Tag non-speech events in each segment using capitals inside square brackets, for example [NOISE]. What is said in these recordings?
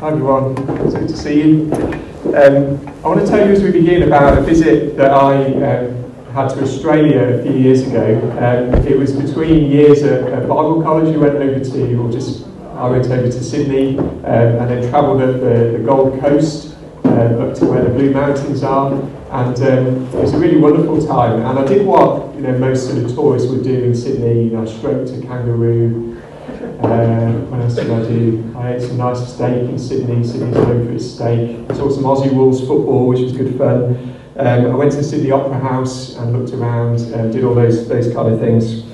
Hi everyone, it's good to see you. Um, I want to tell you as we begin about a visit that I um, had to Australia a few years ago. Um, it was between years at, at, Bible College. We went over to, or just I went over to Sydney um, and then travelled up the, the, Gold Coast uh, up to where the Blue Mountains are. And um, it was a really wonderful time. And I did what you know most sort of tourists would do in Sydney. You know, I stroked a kangaroo. Uh, what else did I do? I ate some nice steak in Sydney. Sydney's known for its steak. I saw some Aussie Rules football, which was good fun. Um, I went to Sydney Opera House and looked around and did all those, those kind of things.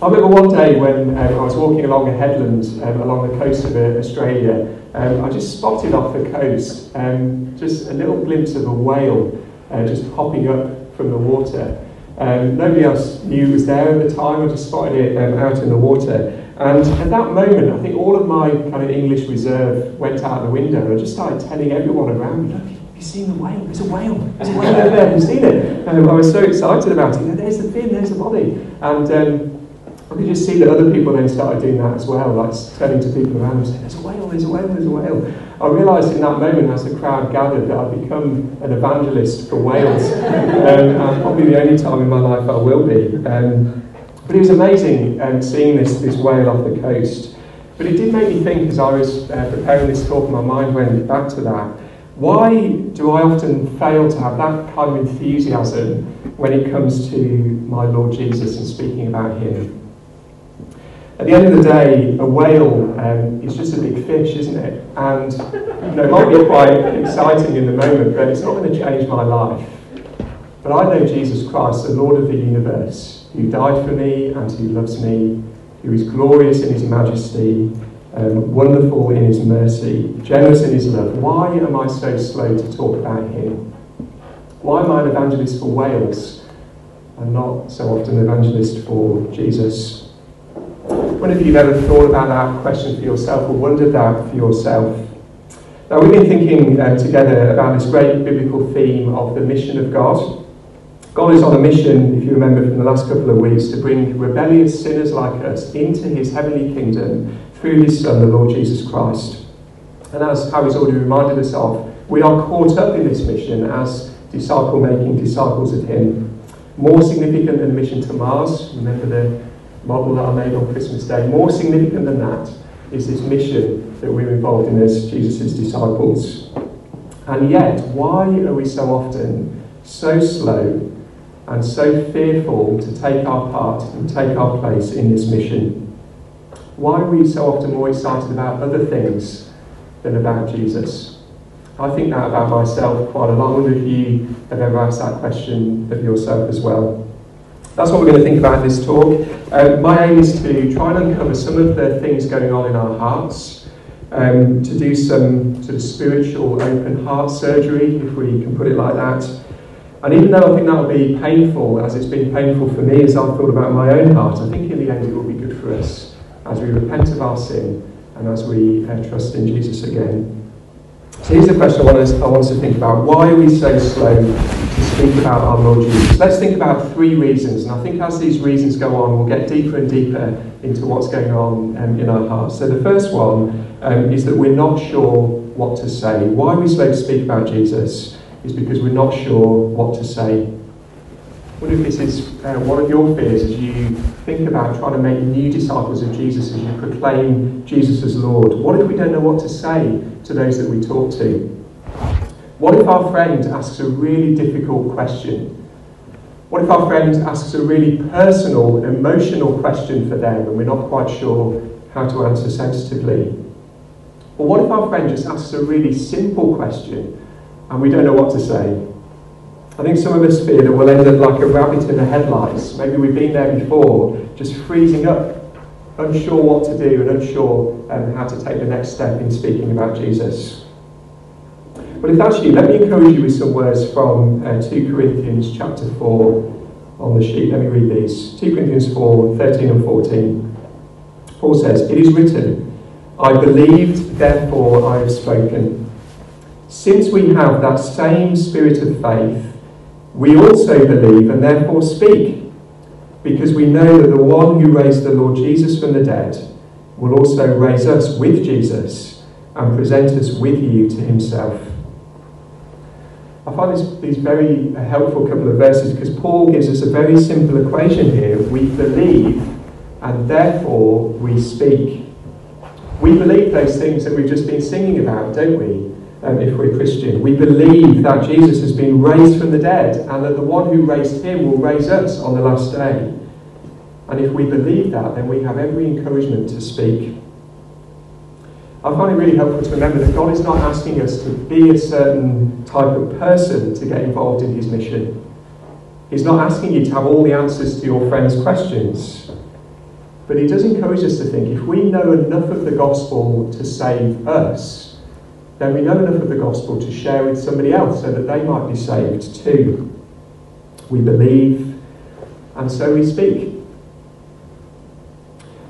I remember one day when um, I was walking along a headland um, along the coast of uh, Australia, um, I just spotted off the coast um, just a little glimpse of a whale uh, just hopping up from the water. Um, nobody else knew it was there at the time, I just spotted it um, out in the water. And at that moment, I think all of my kind of English reserve went out the window. I just started telling everyone around me, look, have you seen the whale? There's a whale. There's a whale over there. Have you seen it? I was so excited about it. There's the fin, there's the body. And um, I could just see that other people then started doing that as well, like turning to people around and saying, there's a whale, there's a whale, there's a whale. I realised in that moment as the crowd gathered that I'd become an evangelist for whales. [LAUGHS] um, and probably the only time in my life I will be. Um, but it was amazing um, seeing this, this whale off the coast. But it did make me think as I was uh, preparing this talk, my mind went back to that. Why do I often fail to have that kind of enthusiasm when it comes to my Lord Jesus and speaking about Him? At the end of the day, a whale um, is just a big fish, isn't it? And you know, it might be quite exciting in the moment, but it's not going to change my life. But I know Jesus Christ, the Lord of the universe, who died for me and who loves me, who is glorious in his majesty, um, wonderful in his mercy, generous in his love. Why am I so slow to talk about him? Why am I an evangelist for whales and not so often an evangelist for Jesus? When have you have ever thought about that question for yourself or wondered that for yourself? Now, we've been thinking uh, together about this great biblical theme of the mission of God. God is on a mission, if you remember from the last couple of weeks, to bring rebellious sinners like us into his heavenly kingdom through his Son, the Lord Jesus Christ. And as Harry's already reminded us of, we are caught up in this mission as disciple making disciples of him. More significant than the mission to Mars, remember the model that I made on Christmas Day, more significant than that is this mission that we're involved in as Jesus' disciples. And yet, why are we so often so slow and so fearful to take our part and take our place in this mission? Why are we so often more excited about other things than about Jesus? I think that about myself quite a lot. I wonder if you have ever asked that question of yourself as well. That's what we're going to think about in this talk. Uh, my aim is to try and uncover some of the things going on in our hearts, um, to do some sort of spiritual open heart surgery, if we can put it like that, and even though I think that will be painful, as it's been painful for me as I've thought about my own heart, I think in the end it will be good for us as we repent of our sin and as we uh, trust in Jesus again. So here's the question I want, us, I want us to think about. Why are we so slow to speak about our Lord Jesus? Let's think about three reasons. And I think as these reasons go on, we'll get deeper and deeper into what's going on um, in our hearts. So the first one um, is that we're not sure what to say. Why are we slow to speak about Jesus? Is because we're not sure what to say. What if this is uh, one of your fears as you think about trying to make new disciples of Jesus, as you proclaim Jesus as Lord? What if we don't know what to say to those that we talk to? What if our friend asks a really difficult question? What if our friend asks a really personal, emotional question for them and we're not quite sure how to answer sensitively? Or what if our friend just asks a really simple question and we don't know what to say. I think some of us fear that we'll end up like a rabbit in the headlights. Maybe we've been there before, just freezing up, unsure what to do and unsure um, how to take the next step in speaking about Jesus. But if that's you, let me encourage you with some words from uh, 2 Corinthians chapter 4 on the sheet. Let me read these. 2 Corinthians 4 13 and 14. Paul says, It is written, I believed, therefore I have spoken. Since we have that same spirit of faith, we also believe and therefore speak, because we know that the one who raised the Lord Jesus from the dead will also raise us with Jesus and present us with you to himself. I find this, these very helpful couple of verses because Paul gives us a very simple equation here. We believe and therefore we speak. We believe those things that we've just been singing about, don't we? Um, if we're Christian, we believe that Jesus has been raised from the dead and that the one who raised him will raise us on the last day. And if we believe that, then we have every encouragement to speak. I find it really helpful to remember that God is not asking us to be a certain type of person to get involved in his mission. He's not asking you to have all the answers to your friends' questions. But he does encourage us to think if we know enough of the gospel to save us, then we know enough of the gospel to share with somebody else so that they might be saved too. We believe, and so we speak.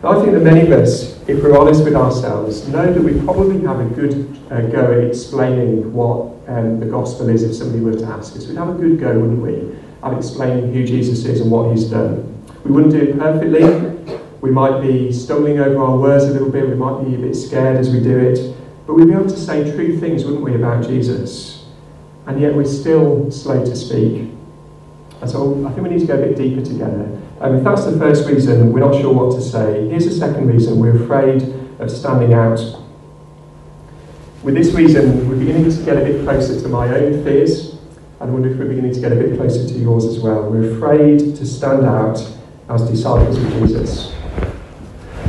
I think that many of us, if we're honest with ourselves, know that we probably have a good uh, go at explaining what um, the gospel is if somebody were to ask us. We'd have a good go, wouldn't we, at explaining who Jesus is and what he's done. We wouldn't do it perfectly, we might be stumbling over our words a little bit, we might be a bit scared as we do it, but we'd be able to say true things, wouldn't we, about Jesus? And yet we're still slow to speak. And so I think we need to go a bit deeper together. Um, if that's the first reason we're not sure what to say, here's the second reason we're afraid of standing out. With this reason, we're beginning to get a bit closer to my own fears, I wonder if we're beginning to get a bit closer to yours as well. We're afraid to stand out as disciples of Jesus.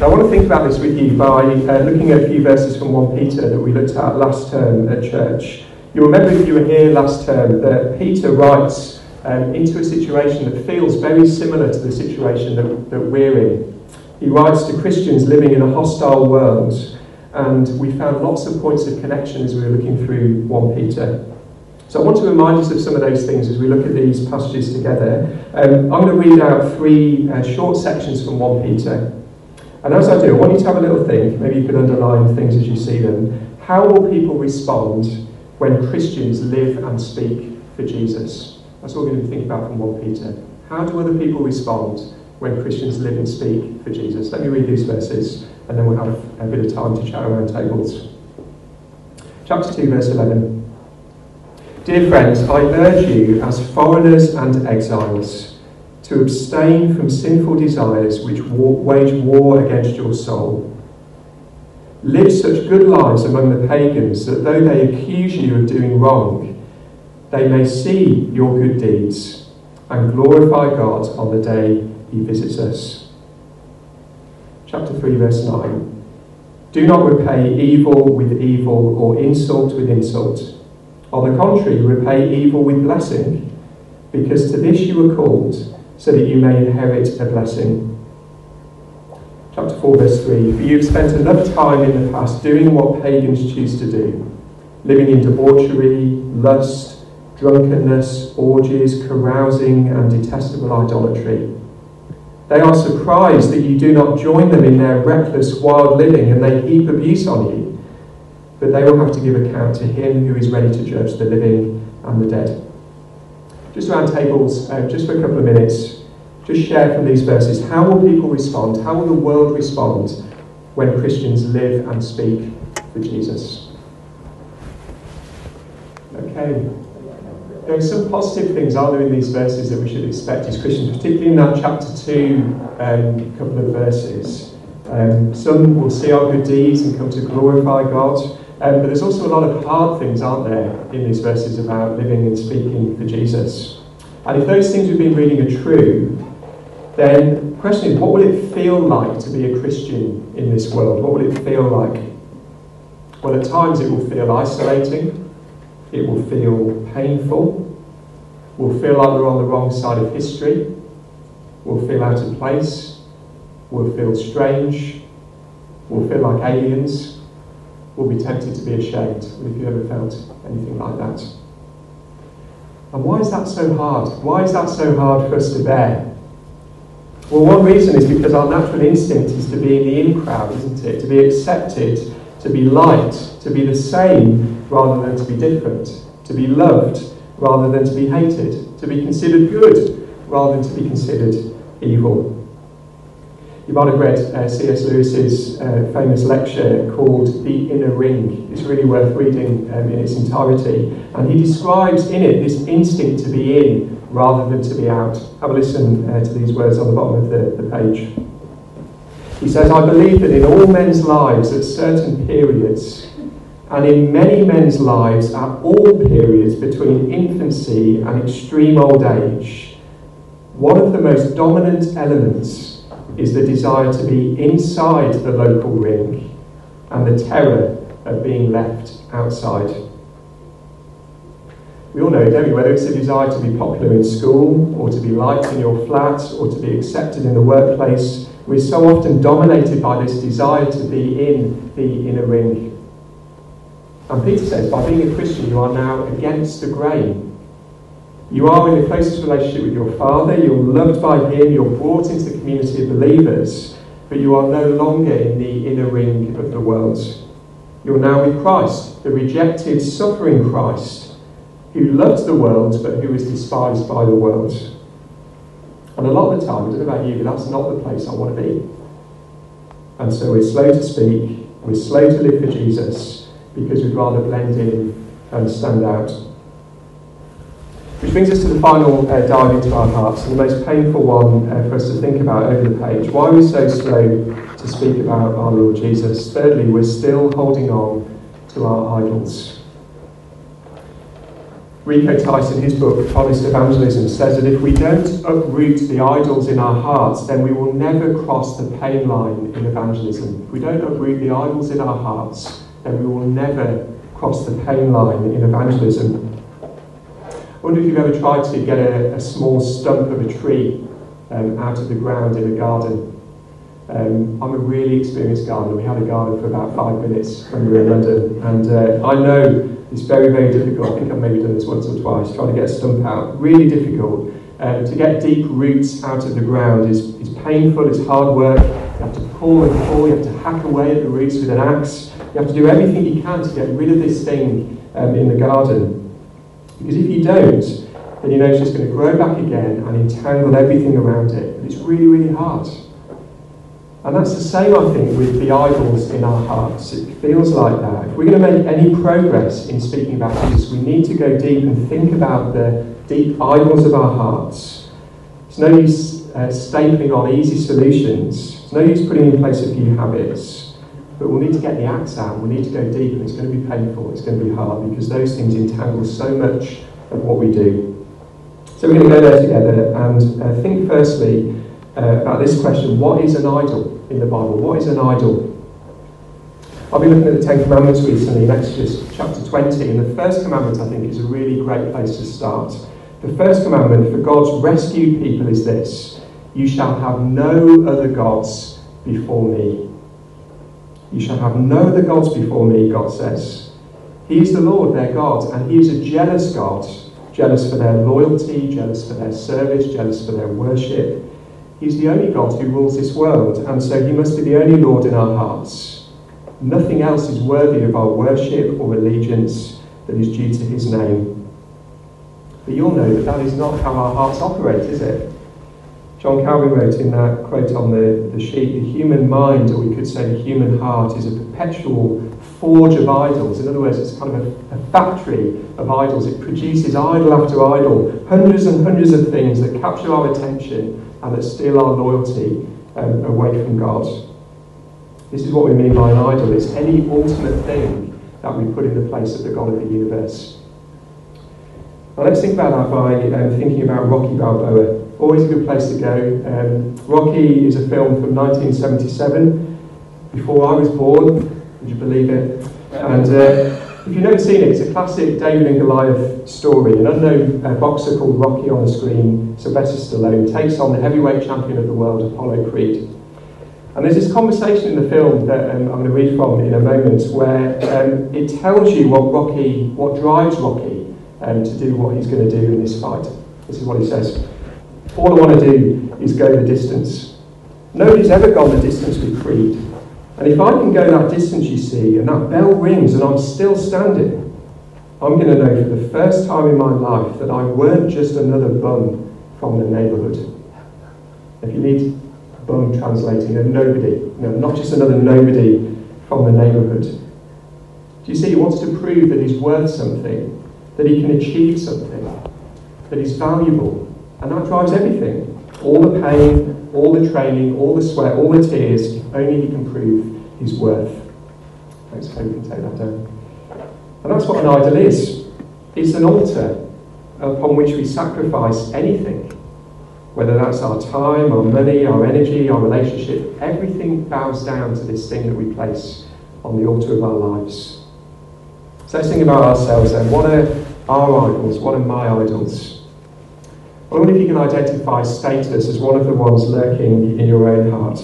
I want to think about this with you by uh, looking at a few verses from 1 Peter that we looked at last term at church. You remember if you were here last term that Peter writes um, into a situation that feels very similar to the situation that, that we're in. He writes to Christians living in a hostile world, and we found lots of points of connection as we were looking through 1 Peter. So I want to remind us of some of those things as we look at these passages together. Um, I'm going to read out three uh, short sections from 1 Peter. And as I do, I want you to have a little think, maybe you can underline things as you see them. How will people respond when Christians live and speak for Jesus? That's what we're going to think about from 1 Peter. How do other people respond when Christians live and speak for Jesus? Let me read these verses and then we'll have a bit of time to chat around tables. Chapter 2, verse 11. Dear friends, I urge you as foreigners and exiles to abstain from sinful desires which wage war against your soul. Live such good lives among the pagans that though they accuse you of doing wrong, they may see your good deeds and glorify God on the day he visits us. Chapter 3, verse 9. Do not repay evil with evil or insult with insult. On the contrary, repay evil with blessing, because to this you were called so that you may inherit a blessing. Chapter 4, verse 3 For you have spent enough time in the past doing what pagans choose to do, living in debauchery, lust, drunkenness, orgies, carousing, and detestable idolatry. They are surprised that you do not join them in their reckless, wild living, and they heap abuse on you. But they will have to give account to him who is ready to judge the living and the dead just around tables, uh, just for a couple of minutes, just share from these verses how will people respond? How will the world respond when Christians live and speak for Jesus? Okay. There are some positive things, are there, in these verses that we should expect as Christians, particularly in that chapter 2 um, couple of verses. Um, some will see our good deeds and come to glorify God. Um, but there's also a lot of hard things, aren't there, in these verses about living and speaking for Jesus. And if those things we've been reading are true, then the question is, what will it feel like to be a Christian in this world? What will it feel like? Well, at times it will feel isolating, it will feel painful, we'll feel like we're on the wrong side of history, we'll feel out of place, we'll feel strange, we'll feel like aliens, will be tempted to be ashamed. If you ever felt anything like that. And why is that so hard? Why is that so hard for us to bear? Well, one reason is because our natural instinct is to be in the in crowd, isn't it? To be accepted, to be liked, to be the same rather than to be different, to be loved rather than to be hated, to be considered good rather than to be considered evil. You might have read uh, C.S. Lewis's uh, famous lecture called The Inner Ring. It's really worth reading um, in its entirety. And he describes in it this instinct to be in rather than to be out. Have a listen uh, to these words on the bottom of the, the page. He says, I believe that in all men's lives at certain periods, and in many men's lives at all periods between infancy and extreme old age, one of the most dominant elements is the desire to be inside the local ring and the terror of being left outside. We all know, don't we, whether it's a desire to be popular in school or to be liked in your flat or to be accepted in the workplace, we're so often dominated by this desire to be in the inner ring. And Peter says, by being a Christian, you are now against the grain you are in the closest relationship with your Father, you're loved by Him, you're brought into the community of believers, but you are no longer in the inner ring of the world. You're now with Christ, the rejected, suffering Christ, who loves the world but who is despised by the world. And a lot of the time, I don't know about you, but that's not the place I want to be. And so we're slow to speak, we're slow to live for Jesus because we'd rather blend in and stand out. Which brings us to the final uh, dive into our hearts, and the most painful one uh, for us to think about over the page. Why are we so slow to speak about our Lord Jesus? Thirdly, we're still holding on to our idols. Rico Tice, in his book, Honest Evangelism, says that if we don't uproot the idols in our hearts, then we will never cross the pain line in evangelism. If we don't uproot the idols in our hearts, then we will never cross the pain line in evangelism. I wonder if you've ever tried to get a, a small stump of a tree um, out of the ground in a garden. Um, I'm a really experienced gardener. We had a garden for about five minutes when we were in London, and uh, I know it's very, very difficult. I think I've maybe done this once or twice, trying to get a stump out. Really difficult. Um, to get deep roots out of the ground is, is painful, it's hard work. You have to pull and pull, you have to hack away at the roots with an axe. You have to do everything you can to get rid of this thing um, in the garden. Because if you don't, then you know it's just going to grow back again and entangle everything around it. And it's really, really hard. And that's the same, I think, with the idols in our hearts. It feels like that. If we're going to make any progress in speaking about Jesus, we need to go deep and think about the deep idols of our hearts. It's no use uh, stapling on easy solutions. It's no use putting in place a few habits. But we'll need to get the axe out, we'll need to go deep, and it's going to be painful, it's going to be hard, because those things entangle so much of what we do. So we're going to go there together and uh, think firstly uh, about this question what is an idol in the Bible? What is an idol? I've been looking at the Ten Commandments recently in Exodus chapter 20, and the first commandment I think is a really great place to start. The first commandment for God's rescued people is this You shall have no other gods before me. You shall have no other gods before me, God says. He is the Lord, their God, and He is a jealous God, jealous for their loyalty, jealous for their service, jealous for their worship. He's the only God who rules this world, and so He must be the only Lord in our hearts. Nothing else is worthy of our worship or allegiance that is due to His name. But you'll know that that is not how our hearts operate, is it? John Calvin wrote in that quote on the, the sheet the human mind, or we could say the human heart, is a perpetual forge of idols. In other words, it's kind of a, a factory of idols. It produces idol after idol, hundreds and hundreds of things that capture our attention and that steal our loyalty um, away from God. This is what we mean by an idol it's any ultimate thing that we put in the place of the God of the universe. Now let's think about that by um, thinking about Rocky Balboa always a good place to go. Um, Rocky is a film from 1977, before I was born, would you believe it? And uh, if you've never seen it, it's a classic David and Goliath story. An unknown uh, boxer called Rocky on the screen, Sylvester Stallone, takes on the heavyweight champion of the world, Apollo Creed. And there's this conversation in the film that um, I'm going to read from in a moment where um, it tells you what Rocky, what drives Rocky um, to do what he's going to do in this fight. This is what he says. All I want to do is go the distance. Nobody's ever gone the distance with Creed. And if I can go that distance, you see, and that bell rings and I'm still standing, I'm going to know for the first time in my life that I weren't just another bum from the neighbourhood. If you need bum translating, a nobody. Not just another nobody from the neighbourhood. Do you see, he wants to prove that he's worth something, that he can achieve something, that he's valuable. And that drives everything. All the pain, all the training, all the sweat, all the tears, only he can prove his worth. Thanks, hope you can take that down. And that's what an idol is. It's an altar upon which we sacrifice anything, whether that's our time, our money, our energy, our relationship, everything bows down to this thing that we place on the altar of our lives. So let's think about ourselves then. What are our idols? What are my idols? I wonder if you can identify status as one of the ones lurking in your own heart.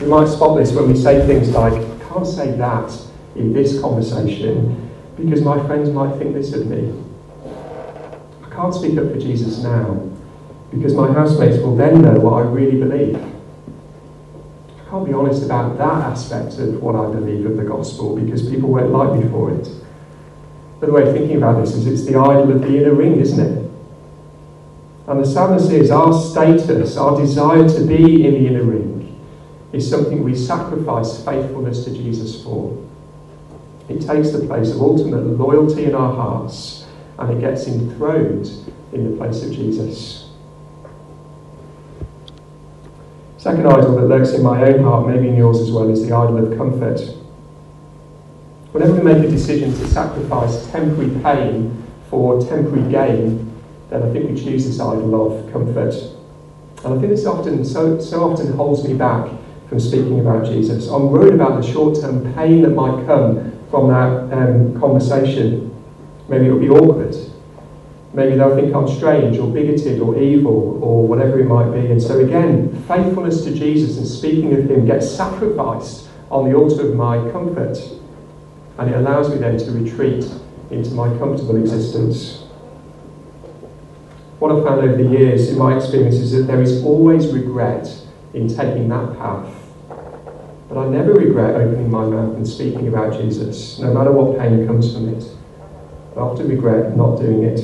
We might spot this when we say things like, I can't say that in this conversation because my friends might think this of me. I can't speak up for Jesus now because my housemates will then know what I really believe. I can't be honest about that aspect of what I believe of the gospel because people won't like me for it. But the way of thinking about this is it's the idol of the inner ring, isn't it? And the sadness is our status, our desire to be in the inner ring, is something we sacrifice faithfulness to Jesus for. It takes the place of ultimate loyalty in our hearts and it gets enthroned in the place of Jesus. Second idol that lurks in my own heart, maybe in yours as well, is the idol of comfort. Whenever we make a decision to sacrifice temporary pain for temporary gain, then I think we choose this idol of comfort. And I think this often so, so often holds me back from speaking about Jesus. I'm worried about the short term pain that might come from that um, conversation. Maybe it'll be awkward. Maybe they'll think I'm strange or bigoted or evil or whatever it might be. And so, again, faithfulness to Jesus and speaking of Him gets sacrificed on the altar of my comfort. And it allows me then to retreat into my comfortable existence. What I've found over the years in my experience is that there is always regret in taking that path but I never regret opening my mouth and speaking about Jesus, no matter what pain comes from it. I often regret not doing it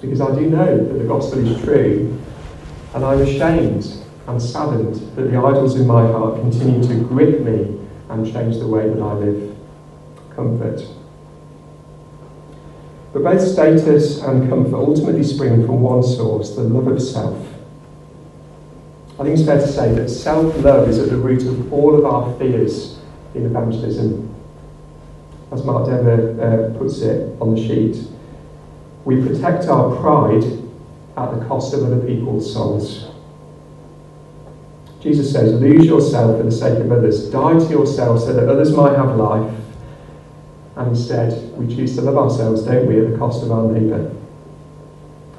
because I do know that the gospel is true, and I'm ashamed and saddened that the idols in my heart continue to grip me and change the way that I live. Comfort. But both status and comfort ultimately spring from one source the love of self. I think it's fair to say that self love is at the root of all of our fears in evangelism. As Mark Dever uh, puts it on the sheet, we protect our pride at the cost of other people's souls. Jesus says, Lose yourself for the sake of others, die to yourself so that others might have life. And instead, we choose to love ourselves, don't we, at the cost of our neighbour.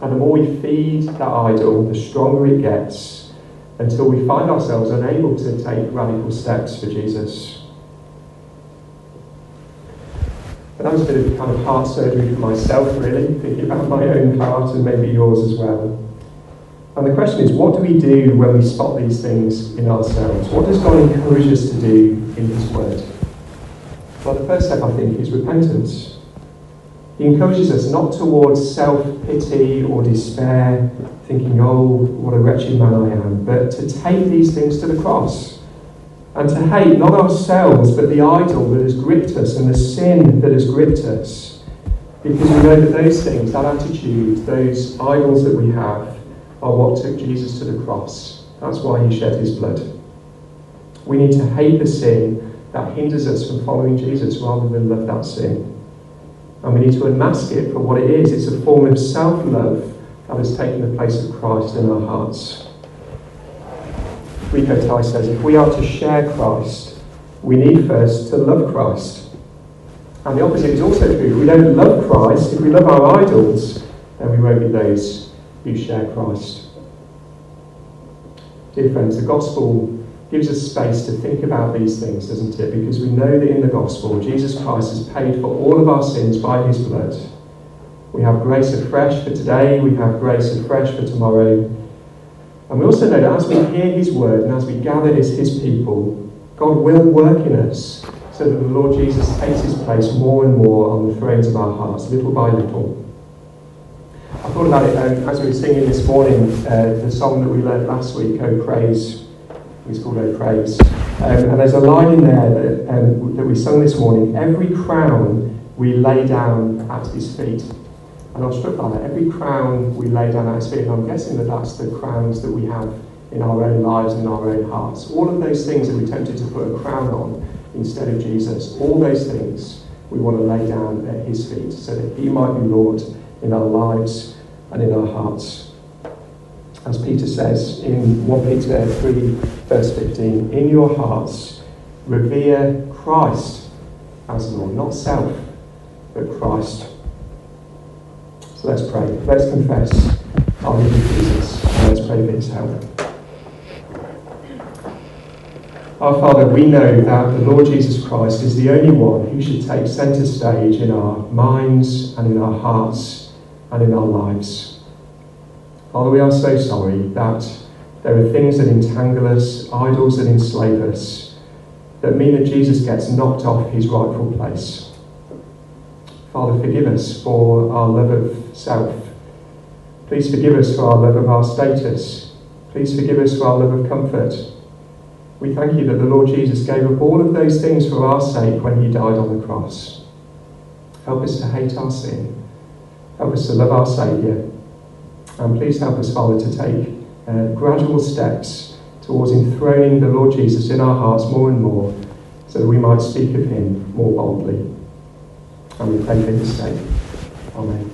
And the more we feed that idol, the stronger it gets until we find ourselves unable to take radical steps for Jesus. But that was a bit of kind of heart surgery for myself, really, thinking about my own heart and maybe yours as well. And the question is, what do we do when we spot these things in ourselves? What does God encourage us to do in His Word? Well, the first step, I think, is repentance. He encourages us not towards self pity or despair, thinking, oh, what a wretched man I am, but to take these things to the cross and to hate not ourselves but the idol that has gripped us and the sin that has gripped us. Because we know that those things, that attitude, those idols that we have, are what took Jesus to the cross. That's why he shed his blood. We need to hate the sin that hinders us from following Jesus rather than love that sin. And we need to unmask it for what it is. It's a form of self love that has taken the place of Christ in our hearts. Rico Tice says if we are to share Christ, we need first to love Christ. And the opposite is also true. If we don't love Christ, if we love our idols, then we won't be those who share Christ. Dear friends, the gospel gives us space to think about these things, doesn't it? Because we know that in the gospel, Jesus Christ has paid for all of our sins by his blood. We have grace afresh for today, we have grace afresh for tomorrow. And we also know that as we hear his word and as we gather as his people, God will work in us so that the Lord Jesus takes his place more and more on the thrones of our hearts, little by little. I thought about it um, as we were singing this morning, uh, the song that we learned last week, Oh Praise It's called O Praise. Um, and there's a line in there that, um, that we sung this morning every crown we lay down at his feet. And I was struck by that. Every crown we lay down at his feet, and I'm guessing that that's the crowns that we have in our own lives and in our own hearts. All of those things that we're tempted to put a crown on instead of Jesus, all those things we want to lay down at his feet so that he might be Lord in our lives and in our hearts. As Peter says in 1 Peter 3, verse 15, in your hearts revere Christ as Lord, not self, but Christ. So let's pray. Let's confess our need of Jesus, and let's pray for his help. Our Father, we know that the Lord Jesus Christ is the only one who should take centre stage in our minds and in our hearts and in our lives. Father, we are so sorry that there are things that entangle us, idols that enslave us, that mean that Jesus gets knocked off his rightful place. Father, forgive us for our love of self. Please forgive us for our love of our status. Please forgive us for our love of comfort. We thank you that the Lord Jesus gave up all of those things for our sake when he died on the cross. Help us to hate our sin. Help us to love our Saviour. And please help us, Father, to take uh, gradual steps towards enthroning the Lord Jesus in our hearts more and more so that we might speak of him more boldly. And we pray for his sake. Amen. Amen.